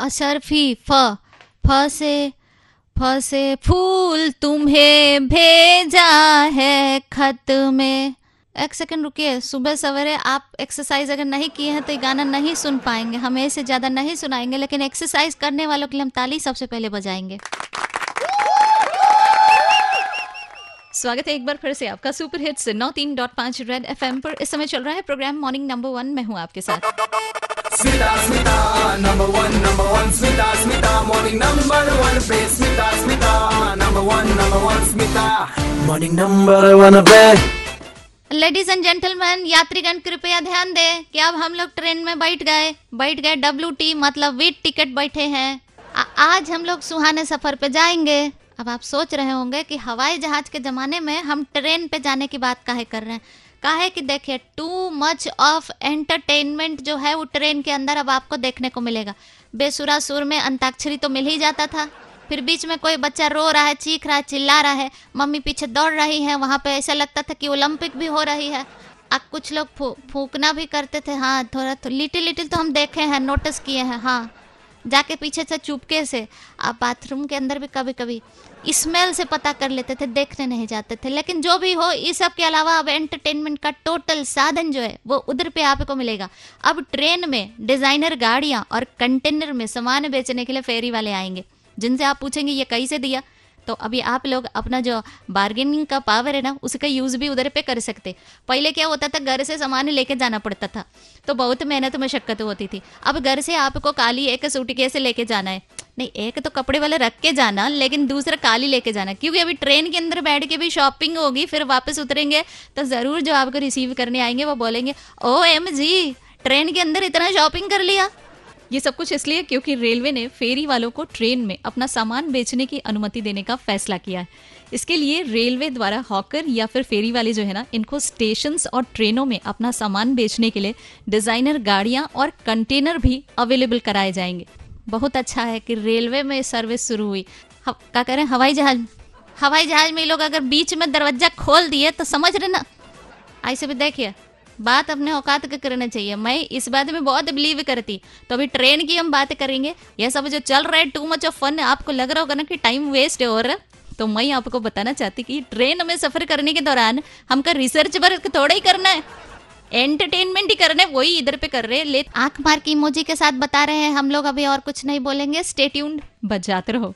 अशरफी फ फ से फ से फूल तुम्हें भेजा है खत में। एक सेकंड रुकिए, सुबह सवेरे आप एक्सरसाइज अगर नहीं किए हैं तो ये गाना नहीं सुन पाएँगे, हम ऐसे ज़्यादा नहीं सुनाएँगे, लेकिन एक्सरसाइज करने वालों के लिए हम ताली सबसे पहले बजाएँगे। स्वागत है एक बार फिर से आपका सुपर हिट्स नौ तीन डॉट पाँच रेड एफएम पर। इस समय चल रहा है प्रोग्राम मॉर्निंग नंबर वन, मैं हूँ आपके साथ। Smita, Smita, number one, number one, Smita, Smita, morning number one, play Smita, Smita, number one, number one, Smita, morning number one, play. Ladies and gentleman यात्रीगण कृपया ध्यान दें कि अब हम लोग ट्रेन में बैठ गए बैठ गए डब्ल्यू टी मतलब विद टिकट बैठे हैं आ, आज हम लोग सुहाने सफ़र पे जाएँगे अब आप सोच रहे होंगे कि हवाई जहाज़ के जमाने में हम ट्रेन पे जाने की बात काहे कर रहे हैं? काहे कि देखिए टू मच ऑफ़ एंटरटेनमेंट जो है वो ट्रेन के अंदर अब आपको देखने को मिलेगा। बेसुरा सुर में अंताक्षरी तो मिल ही जाता था। फिर बीच में कोई बच्चा रो रहा है, चीख रहा है, चिल्ला रहा है, मम्मी पीछे दौड़ रही है, वहाँ पे ऐसा लगता था कि ओलंपिक भी हो रही है। अब कुछ लोग फूकना भी करते थे। हाँ थोड़ा तो लिटिल लिटिल तो हम देखे हैं नोटिस किए हैं हाँ। जाके पीछे से चुपके से, आप बाथरूम के अंदर भी कभी कभी स्मेल से पता कर लेते थे, देखने नहीं जाते थे। लेकिन जो भी हो, इस सब के अलावा अब एंटरटेनमेंट का टोटल साधन जो है, वो उधर पे आपको मिलेगा। अब ट्रेन में डिज़ाइनर गाड़ियाँ और कंटेनर में सामान बेचने के लिए फेरी वाले आएँगे। जिनसे आप पूछेंगे, ये कैसे दिया? तो अभी आप लोग अपना जो बार्गेनिंग का पावर है ना, उसका यूज़ भी उधर पे कर सकते। पहले क्या होता था, घर से सामान लेके जाना पड़ता था। तो बहुत मेहनत मशक्कत होती थी। अब घर से आपको काली एक सूटकेस लेके जाना है। नहीं, एक तो कपड़े वाले रख के जाना, लेकिन दूसरा काली लेके जाना। क्योंकि अभी ट्रेन के अंदर बैठ के भी शॉपिंग होगी, फिर वापस उतरेंगे तो ज़रूर जो आपको रिसीव करने आएँगे, वो बोलेंगे, ओ एम जी ट्रेन के अंदर इतना शॉपिंग कर लिया? ये सब कुछ इसलिए क्योंकि रेलवे ने फेरी वालों को ट्रेन में अपना सामान बेचने की अनुमति देने का फैसला किया है। इसके लिए रेलवे द्वारा हॉकर या फिर फेरी वाले जो है ना, इनको स्टेशन और ट्रेनों में अपना सामान बेचने के लिए डिज़ाइनर गाड़ियाँ और कंटेनर भी अवेलेबल कराए जाएँगे। बहुत अच्छा है कि रेलवे में सर्विस शुरू हुई। ह- क्या करें हवाई जहाज़। हवाई जहाज़ में लोग अगर बीच में दरवाज़ा खोल दिए तो समझ रहे ना? ऐसे भी देखिए। बात अपने औकात का करना चाहिए। मैं इस बात में बहुत बिलीव करती। तो अभी ट्रेन की हम बात करेंगे। ये सब जो चल रहा है टू मच ऑफ़ फन आपको लग रहा होगा ना कि टाइम वेस्ट है और तो मैं आपको बताना चाहती कि ट्रेन में सफ़र करने के दौरान हमका रिसर्च वर्क थोड़ा ही करना है। एंटरटेनमेंट ही करना है वही इधर पे कर रहे हैं। ले आँख मार की इमोजी के साथ बता रहे हैं। हम लोग अभी और कुछ नहीं बोलेंगे। स्टे ट्यून्ड बजाते रहो।